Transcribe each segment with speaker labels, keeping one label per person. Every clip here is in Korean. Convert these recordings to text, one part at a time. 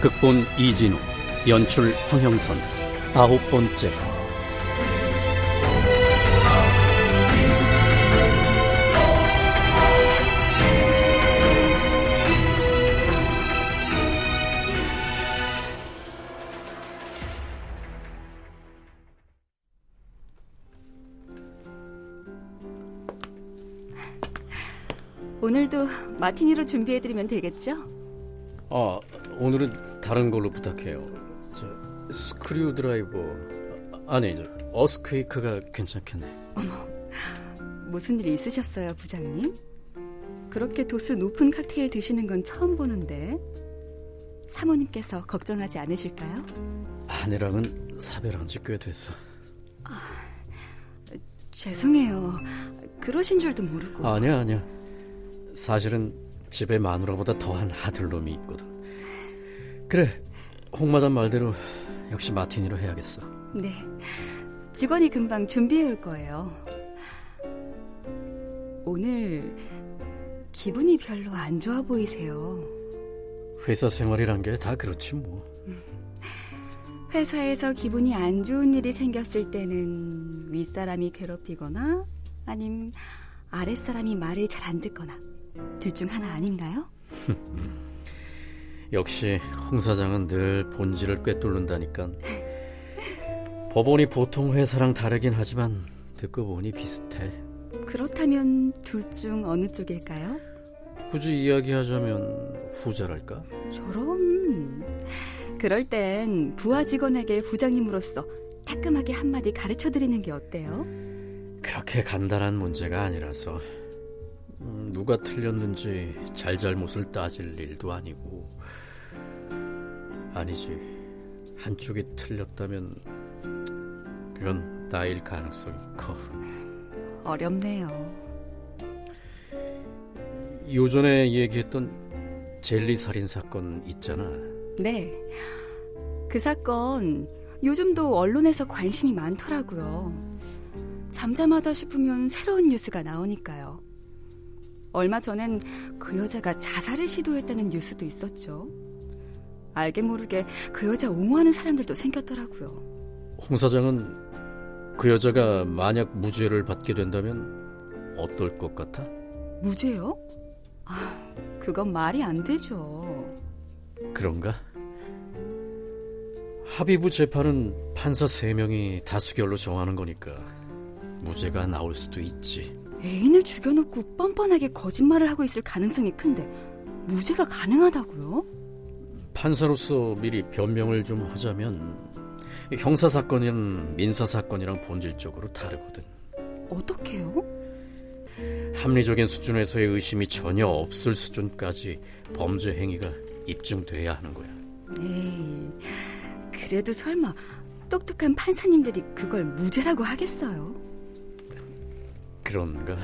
Speaker 1: 극본 이진우 연출 황형선 아홉 번째
Speaker 2: 오늘도 마티니로 준비해드리면 되겠죠?
Speaker 1: 아 오늘은 다른 걸로 부탁해요. 저 스크류 드라이버. 아니 저 어스퀘이크가 괜찮겠네.
Speaker 2: 어머 무슨 일이 있으셨어요 부장님? 그렇게 도수 높은 칵테일 드시는 건 처음 보는데 사모님께서 걱정하지 않으실까요?
Speaker 1: 아내랑은 사별한 지 꽤 됐어.
Speaker 2: 아, 죄송해요. 그러신 줄도 모르고.
Speaker 1: 아니야 아니야. 사실은 집에 마누라보다 더한 아들놈이 있거든. 그래, 홍마담 말대로 역시 마티니로 해야겠어.
Speaker 2: 네, 직원이 금방 준비해 올 거예요. 오늘 기분이 별로 안 좋아 보이세요.
Speaker 1: 회사 생활이란 게 다 그렇지 뭐.
Speaker 2: 회사에서 기분이 안 좋은 일이 생겼을 때는 윗사람이 괴롭히거나 아님 아랫사람이 말을 잘 안 듣거나 둘 중 하나 아닌가요?
Speaker 1: 역시 홍 사장은 늘 본질을 꿰뚫는다니까. 법원이 보통 회사랑 다르긴 하지만 듣고 보니 비슷해.
Speaker 2: 그렇다면 둘 중 어느 쪽일까요?
Speaker 1: 굳이 이야기하자면 후자랄까?
Speaker 2: 저런. 그럴 땐 부하 직원에게 부장님으로서 따끔하게 한마디 가르쳐 드리는 게 어때요?
Speaker 1: 그렇게 간단한 문제가 아니라서 음, 누가 틀렸는지 잘잘못을 따질 일도 아니고. 아니지. 한쪽이 틀렸다면 그건 나일 가능성이 커.
Speaker 2: 어렵네요.
Speaker 1: 요전에 얘기했던 젤리 살인 사건 있잖아.
Speaker 2: 네그 사건 요즘도 언론에서 관심이 많더라고요. 잠잠하다 싶으면 새로운 뉴스가 나오니까요 얼마 전엔 그 여자가 자살을 시도했다는 뉴스도 있었죠. 알게 모르게 그 여자 옹호하는 사람들도 생겼더라고요.
Speaker 1: 홍 사장은 그 여자가 만약 무죄를 받게 된다면 어떨 것 같아?
Speaker 2: 무죄요? 아, 그건 말이 안 되죠.
Speaker 1: 그런가? 합의부 재판은 판사 3명이 다수결로 정하는 거니까 무죄가 나올 수도 있지.
Speaker 2: 애인을 죽여놓고 뻔뻔하게 거짓말을 하고 있을 가능성이 큰데 무죄가 가능하다고요?
Speaker 1: 판사로서 미리 변명을 좀 하자면 형사 사건이랑 민사 사건이랑 본질적으로 다르거든.
Speaker 2: 어떻게요?
Speaker 1: 합리적인 수준에서의 의심이 전혀 없을 수준까지 범죄 행위가 입증돼야 하는 거야.
Speaker 2: 에이, 그래도 설마 똑똑한 판사님들이 그걸 무죄라고 하겠어요?
Speaker 1: 그런가?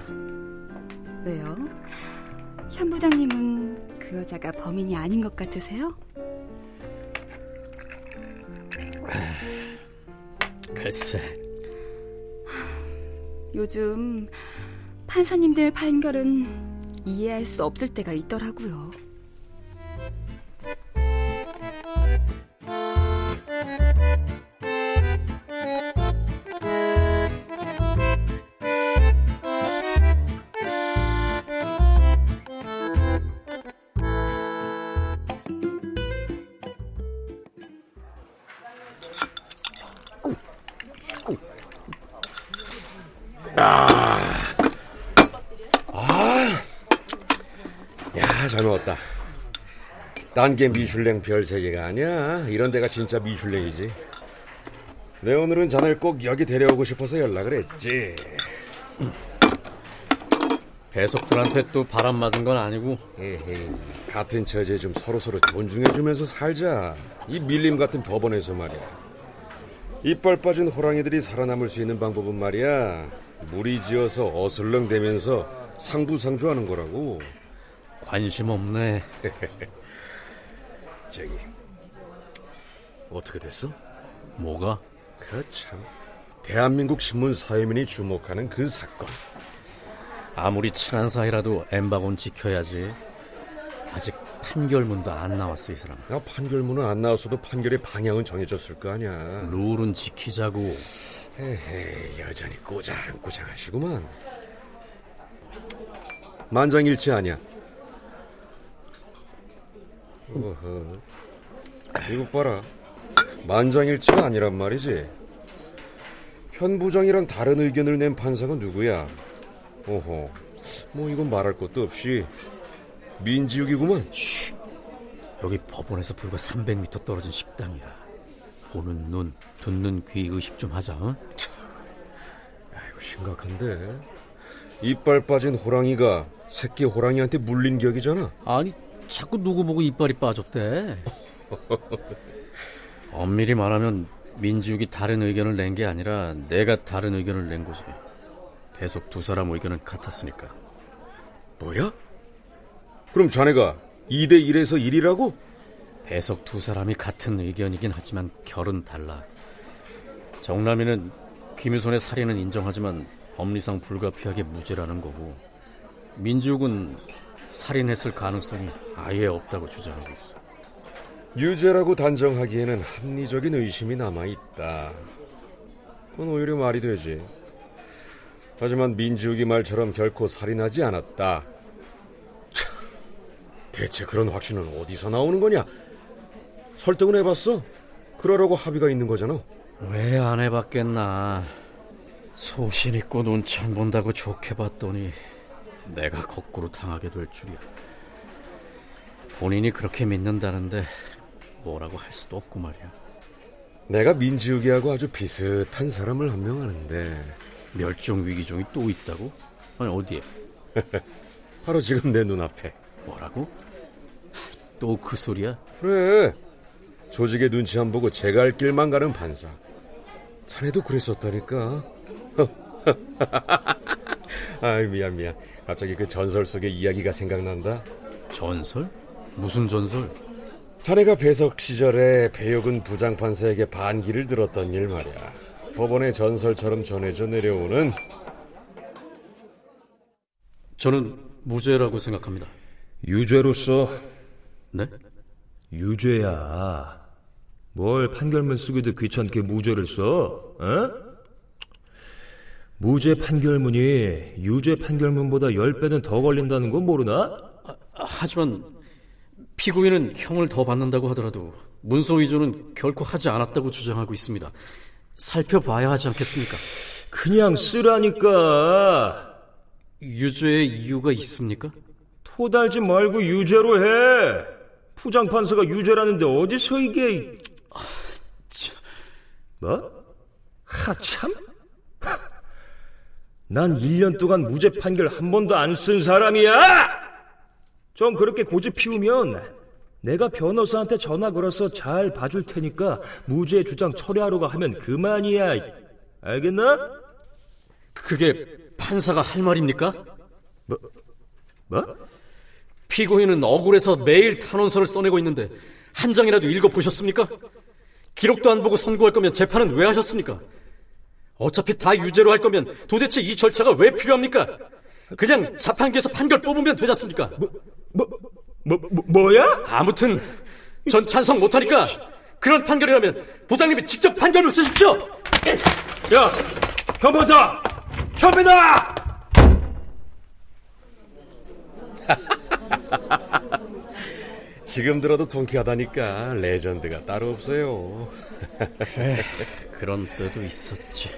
Speaker 2: 왜요? 현 부장님은 그 여자가 범인이 아닌 것 같으세요?
Speaker 1: 글쎄.
Speaker 2: 요즘 판사님들 판결은 이해할 수 없을 때가 있더라고요.
Speaker 3: 딴 게 미슐랭 별세 개가 아니야. 이런 데가 진짜 미슐랭이지. 내 오늘은 자네를 꼭 여기 데려오고 싶어서 연락을 했지.
Speaker 1: 배석들한테 또 바람 맞은 건 아니고
Speaker 3: 에헤이, 같은 처지에 좀 서로서로 존중해주면서 살자 이 밀림 같은 법원에서 말이야 이빨 빠진 호랑이들이 살아남을 수 있는 방법은 말이야 무리지어서 어슬렁대면서 상부상조하는 거라고
Speaker 1: 관심 없네
Speaker 3: 저기 어떻게 됐어?
Speaker 1: 뭐가?
Speaker 3: 그참 대한민국 신문 사회민이 주목하는 그 사건
Speaker 1: 아무리 친한 사이라도 엠바고는 지켜야지. 아직 판결문도 안 나왔어 이 사람.
Speaker 3: 야, 판결문은 안 나왔어도 판결의 방향은 정해졌을 거 아니야.
Speaker 1: 룰은 지키자고.
Speaker 3: 에헤, 여전히 꼬장꼬장하시구만. 만장일치 아니야. 어허. 이거 봐라. 만장일치가 아니란 말이지. 현 부장이랑 다른 의견을 낸 판사가 누구야? 오호, 뭐 이건 말할 것도 없이 민지욱이구만.
Speaker 1: 쉬. 여기 법원에서 불과 300m 떨어진 식당이야. 보는 눈, 듣는 귀 의식 좀 하자. 어?
Speaker 3: 아이고 심각한데. 이빨 빠진 호랑이가 새끼 호랑이한테 물린 격이잖아.
Speaker 1: 아니 자꾸 누구 보고 이빨이 빠졌대. 엄밀히 말하면 민지욱이 다른 의견을 낸 게 아니라 내가 다른 의견을 낸 거지. 계속 두 사람 의견은 같았으니까.
Speaker 3: 뭐야? 그럼 자네가 2대 1에서 1이라고?
Speaker 1: 배석 두 사람이 같은 의견이긴 하지만 결은 달라. 정남이는 김유선의 살인은 인정하지만 법리상 불가피하게 무죄라는 거고 민주국은 살인했을 가능성이 아예 없다고 주장하고 있어.
Speaker 3: 유죄라고 단정하기에는 합리적인 의심이 남아 있다. 그건 오히려 말이 되지. 하지만 민지욱이 말처럼 결코 살인하지 않았다. 참, 대체 그런 확신은 어디서 나오는 거냐? 설득은 해봤어? 그러라고 합의가 있는 거잖아.
Speaker 1: 왜 안 해봤겠나. 소신 있고 눈치 안 본다고 좋게 봤더니 내가 거꾸로 당하게 될 줄이야. 본인이 그렇게 믿는다는데 뭐라고 할 수도 없고 말이야.
Speaker 3: 내가 민지욱이하고 아주 비슷한 사람을 한 명 아는데
Speaker 1: 멸종 위기종이 또 있다고? 아니 어디에?
Speaker 3: 바로 지금 내 눈앞에.
Speaker 1: 뭐라고? 또 그 소리야?
Speaker 3: 그래. 조직의 눈치 안 보고 제가 할 길만 가는 판사. 자네도 그랬었다니까. 아이 미안 미안. 갑자기 그 전설 속의 이야기가 생각난다.
Speaker 1: 전설? 무슨 전설?
Speaker 3: 자네가 배석 시절에 배역은 부장판사에게 반기를 들었던 일 말이야. 법원의 전설처럼 전해져 내려오는
Speaker 1: 저는 무죄라고 생각합니다.
Speaker 4: 유죄로서
Speaker 1: 네?
Speaker 4: 유죄야. 뭘 판결문 쓰기도 귀찮게 무죄를 써? 어? 무죄 판결문이 유죄 판결문보다 10배는 더 걸린다는 건 모르나?
Speaker 1: 아, 하지만 피고인은 형을 더 받는다고 하더라도 문서 위조는 결코 하지 않았다고 주장하고 있습니다. 살펴봐야 하지 않겠습니까?
Speaker 4: 그냥 쓰라니까.
Speaker 1: 유죄의 이유가 있습니까?
Speaker 4: 토달지 말고 유죄로 해. 부장판사가 유죄라는데 어디서 이게... 뭐? 하참? 난 1년 동안 무죄 판결 한 번도 안 쓴 사람이야! 좀 그렇게 고집 피우면 내가 변호사한테 전화 걸어서 잘 봐줄 테니까 무죄 주장 처리하려고 하면 그만이야. 알겠나?
Speaker 1: 그게 판사가 할 말입니까?
Speaker 4: 뭐? 뭐?
Speaker 1: 피고인은 억울해서 매일 탄원서를 써내고 있는데 한 장이라도 읽어보셨습니까? 기록도 안 보고 선고할 거면 재판은 왜 하셨습니까? 어차피 다 유죄로 할 거면 도대체 이 절차가 왜 필요합니까? 그냥 자판기에서 판결 뽑으면 되지 않습니까?
Speaker 4: 뭐, 뭐, 뭐, 뭐 뭐야?
Speaker 1: 아무튼 전 찬성 못하니까 그런 판결이라면 부장님이 직접 판결을 쓰십시오.
Speaker 4: 야, 현판사, 현배다.
Speaker 3: 지금 들어도 통쾌하다니까 레전드가 따로 없어요.
Speaker 1: 그래, 그런 때도 있었지.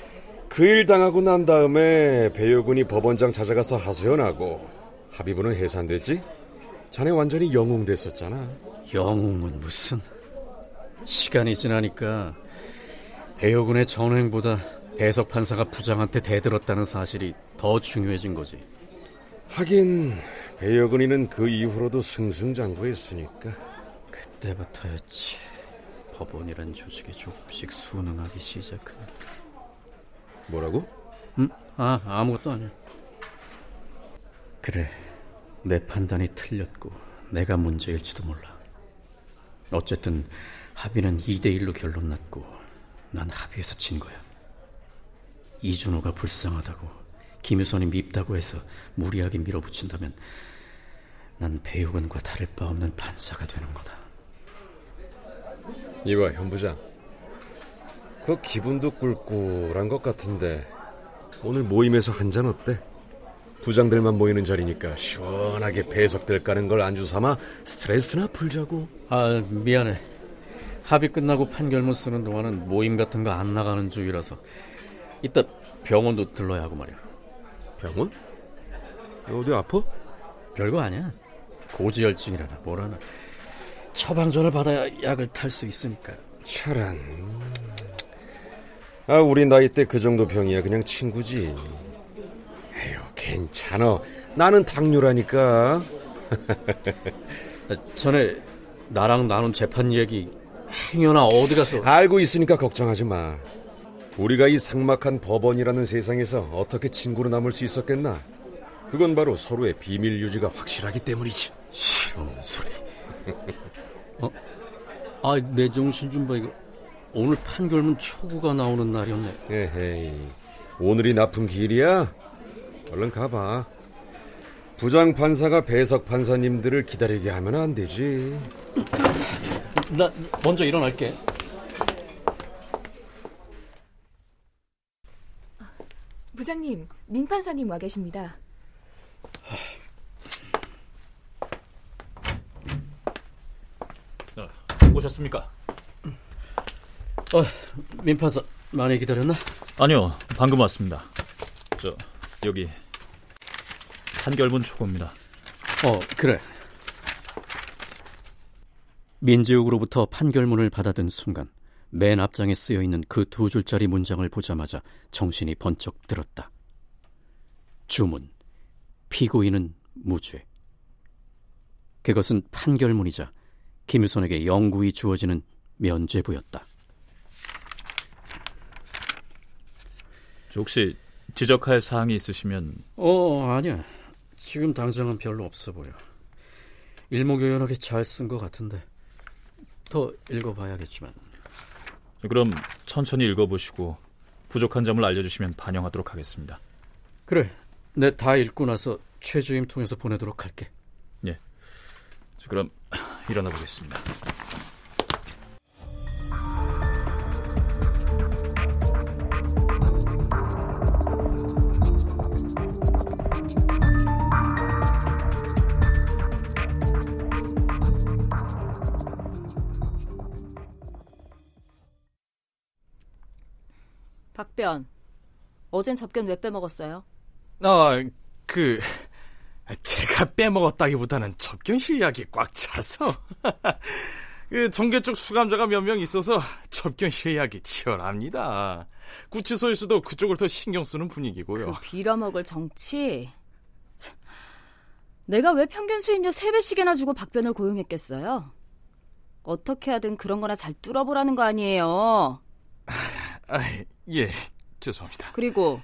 Speaker 3: 그 일 당하고 난 다음에 배우군이 법원장 찾아가서 하소연하고 합의문은 해산됐지? 자네 완전히 영웅 됐었잖아.
Speaker 1: 영웅은 무슨? 시간이 지나니까 배우군의 전횡보다 배석 판사가 부장한테 대들었다는 사실이 더 중요해진 거지.
Speaker 3: 하긴 배여근이는 그 이후로도 승승장구했으니까
Speaker 1: 그때부터였지. 법원이란 조직이 조금씩 순응하기 시작한.
Speaker 3: 뭐라고?
Speaker 1: 응? 아 아무것도 아니야. 그래, 내 판단이 틀렸고 내가 문제일지도 몰라. 어쨌든 합의는 2대 1로 결론 났고 난 합의에서 진 거야. 이준호가 불쌍하다고 김유선이 밉다고 해서 무리하게 밀어붙인다면 난 배우근과 다를 바 없는 판사가 되는 거다.
Speaker 3: 이봐 현 부장 그 기분도 꿀꿀한 것 같은데 오늘 모임에서 한 잔 어때? 부장들만 모이는 자리니까 시원하게 배석될 까는 걸 안주 삼아 스트레스나 풀자고
Speaker 1: 아 미안해. 합의 끝나고 판결문 쓰는 동안은 모임 같은 거 안 나가는 주의라서 이따 병원도 들러야 하고 말이야.
Speaker 3: 병원? 어디 아파?
Speaker 1: 별거 아니야. 고지혈증이라나 뭐라나. 처방전을 받아야 약을 탈 수 있으니까.
Speaker 3: 차란 아 우리 나이 때 그 정도 병이야. 그냥 친구지. 에휴 괜찮아. 나는 당뇨라니까.
Speaker 1: 아, 전에 나랑 나눈 재판 얘기 행여나 어디 가서
Speaker 3: 알고 있으니까 걱정하지 마. 우리가 이 삭막한 법원이라는 세상에서 어떻게 친구로 남을 수 있었겠나? 그건 바로 서로의 비밀 유지가 확실하기 때문이지.
Speaker 1: 싫은 소리. 어? 아, 내 정신 좀 봐, 이거. 오늘 판결문 초구가 나오는 날이었네.
Speaker 3: 에헤이 오늘이 나쁜 길이야? 얼른 가봐 부장 판사가 배석 판사님들을 기다리게 하면 안 되지
Speaker 1: 나 먼저 일어날게.
Speaker 5: 부장님, 민 판사님 와 계십니다.
Speaker 6: 오셨습니까?
Speaker 1: 어, 민판사 많이 기다렸나?
Speaker 6: 아니요, 방금 왔습니다. 저 여기 판결문 초고입니다.
Speaker 1: 어, 그래. 민지욱으로부터 판결문을 받아든 순간 맨 앞장에 쓰여 있는 그 두 줄짜리 문장을 보자마자 정신이 번쩍 들었다. 주문. 피고인은 무죄. 그것은 판결문이자 김유선에게 영구히 주어지는 면죄부였다.
Speaker 6: 혹시 지적할 사항이 있으시면
Speaker 1: 어, 아니야. 지금 당장은 별로 없어 보여. 일목요연하게 잘 쓴 것 같은데. 더 읽어봐야겠지만.
Speaker 6: 그럼 천천히 읽어보시고 부족한 점을 알려주시면 반영하도록 하겠습니다.
Speaker 1: 그래, 내 다 읽고 나서 최주임 통해서 보내도록 할게.
Speaker 6: 예. 저 그럼 일어나 보겠습니다.
Speaker 7: 박변, 어젠 접견 왜 빼먹었어요?
Speaker 8: 아, 그 제가 빼먹었다기보다는 접견 실 약이 꽉 차서 그 종교 쪽 수감자가 몇 명 있어서 접견 실 약이 치열합니다. 구치소에서도 그쪽을 더 신경 쓰는 분위기고요.
Speaker 7: 그 빌어먹을 정치? 참, 내가 왜 평균 수임료 3배씩이나 주고 박변을 고용했겠어요? 어떻게 하든 그런 거나 잘 뚫어보라는 거 아니에요.
Speaker 8: 아, 예, 죄송합니다.
Speaker 7: 그리고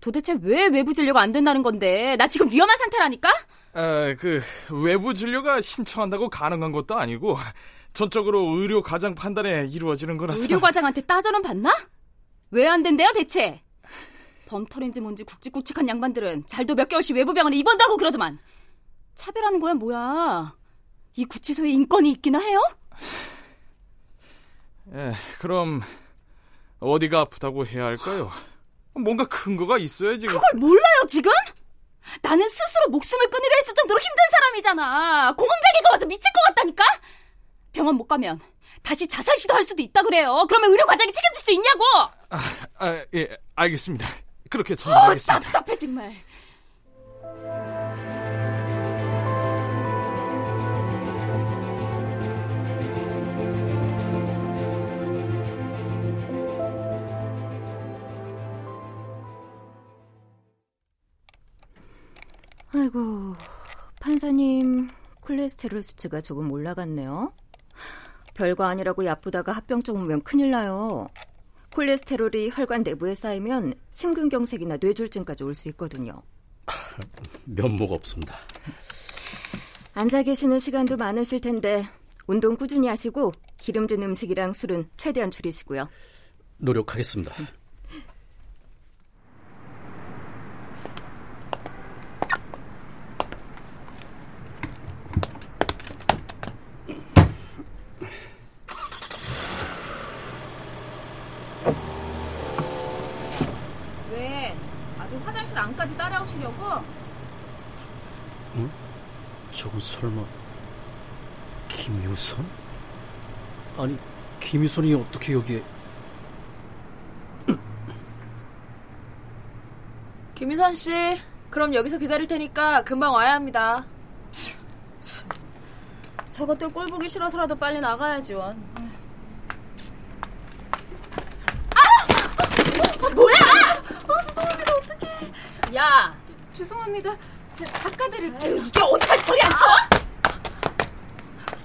Speaker 7: 도대체 왜 외부 진료가 안 된다는 건데 나 지금 위험한 상태라니까?
Speaker 8: 아, 그 외부 진료가 신청한다고 가능한 것도 아니고 전적으로 의료 과장 판단에 이루어지는 거라서
Speaker 7: 의료 과장한테 따져는 봤나? 왜 안 된대요 대체? 범털인지 뭔지 굵직굵직한 양반들은 잘도 몇 개월씩 외부 병원에 입원도 하고 그러더만 차별하는 거야 뭐야? 이 구치소에 인권이 있기나 해요?
Speaker 8: 예, 그럼 어디가 아프다고 해야 할까요? 뭔가 근거가 있어야지.
Speaker 7: 그걸 몰라요 지금? 나는 스스로 목숨을 끊으려 했을 정도로 힘든 사람이잖아. 공황장애가 와서 미칠 것 같다니까? 병원 못 가면 다시 자살 시도할 수도 있다 그래요. 그러면 의료 과장이 책임질 수 있냐고?
Speaker 8: 아, 아, 예, 알겠습니다. 그렇게
Speaker 7: 어,
Speaker 8: 전달하겠습니다.
Speaker 7: 답답해 정말.
Speaker 9: 아이고, 판사님 콜레스테롤 수치가 조금 올라갔네요. 별거 아니라고 야쁘다가 합병증 오면 큰일 나요. 콜레스테롤이 혈관 내부에 쌓이면 심근경색이나 뇌졸중까지 올 수 있거든요.
Speaker 1: 면목 없습니다.
Speaker 9: 앉아 계시는 시간도 많으실 텐데 운동 꾸준히 하시고 기름진 음식이랑 술은 최대한 줄이시고요.
Speaker 1: 노력하겠습니다.
Speaker 7: 왜? 아주 화장실 안까지 따라오시려고?
Speaker 1: 응? 저건 설마 김유선? 아니 김유선이 어떻게 여기에?
Speaker 5: 김유선 씨, 그럼 여기서 기다릴 테니까 금방 와야 합니다.
Speaker 7: 저것들 꼴 보기 싫어서라도 빨리 나가야지 원. 아! 뭐야!
Speaker 5: 아, 죄송합니다. 어떡해.
Speaker 7: 야,
Speaker 5: 죄송합니다. 제가 닦아드릴게요.
Speaker 7: 이게 어디서 소리 안 쳐?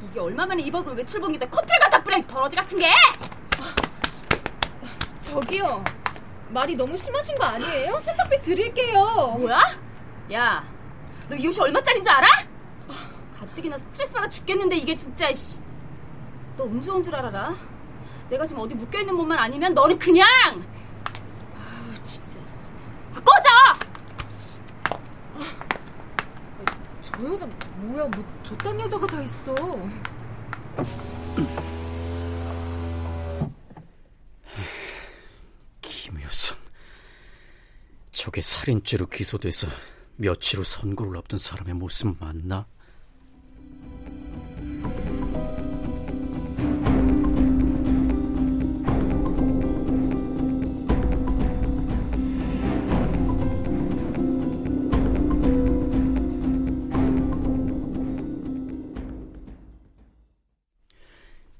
Speaker 7: 이게 얼마만에 이 법을 외출봉인데 커피를 갖다 뿌려 이 버러지 같은 게!
Speaker 5: 저기요. 말이 너무 심하신 거 아니에요? 세탁비 드릴게요.
Speaker 7: 뭐야? 야, 너 이 옷이 얼마짜린 줄 알아? 가뜩이나 스트레스 받아 죽겠는데 이게 진짜 씨. 너운 좋은 줄 알아라. 내가 지금 어디 묶여 있는 몸만 아니면 너는 그냥 아우 진짜 아, 꺼져!
Speaker 5: 저 여자 뭐야? 뭐 저딴 여자가 다 있어.
Speaker 1: 김유선. 저게 살인죄로 기소돼서 며칠 후 선고를 앞둔 사람의 모습 맞나?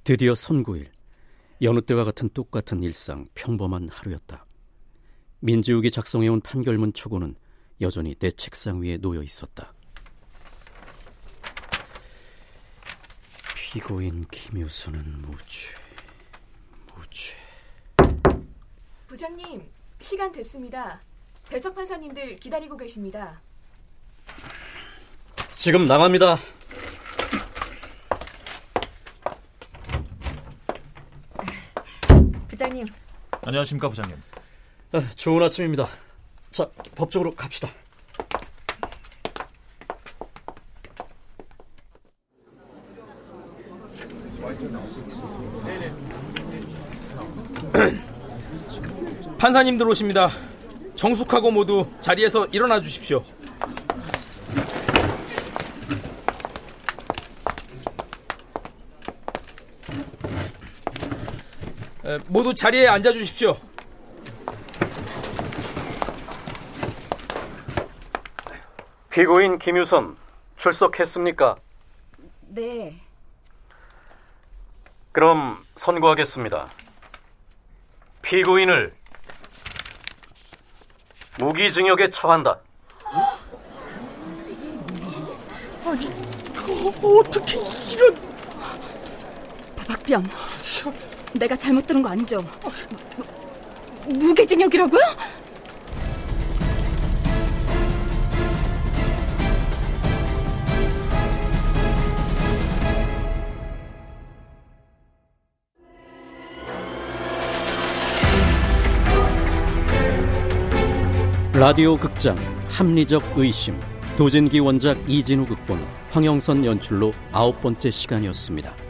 Speaker 1: 드디어 선고일. 여느 때와 같은 똑같은 일상, 평범한 하루였다. 민지욱이 작성해온 판결문 초고는 여전히 내 책상 위에 놓여 있었다. 피고인 김유선은 무죄, 무죄.
Speaker 5: 부장님, 시간 됐습니다. 배석 판사님들 기다리고 계십니다.
Speaker 1: 지금 나갑니다.
Speaker 5: 부장님,
Speaker 6: 안녕하십니까 부장님.
Speaker 1: 아, 좋은 아침입니다. 자, 법적으로 갑시다.
Speaker 4: 판사님 들 오십니다. 정숙하고 모두 자리에서 일어나 주십시오. 모두 자리에 앉아 주십시오.
Speaker 1: 피고인 김유선 출석했습니까?
Speaker 7: 네.
Speaker 1: 그럼 선고하겠습니다. 피고인을 무기징역에 처한다.
Speaker 8: 어떻게 이런
Speaker 7: 박변. 내가 잘못 들은 거 아니죠? 무기징역이라고요?
Speaker 1: 라디오 극장 합리적 의심 도진기 원작 이진우 극본 황영선 연출로 아홉 번째 시간이었습니다.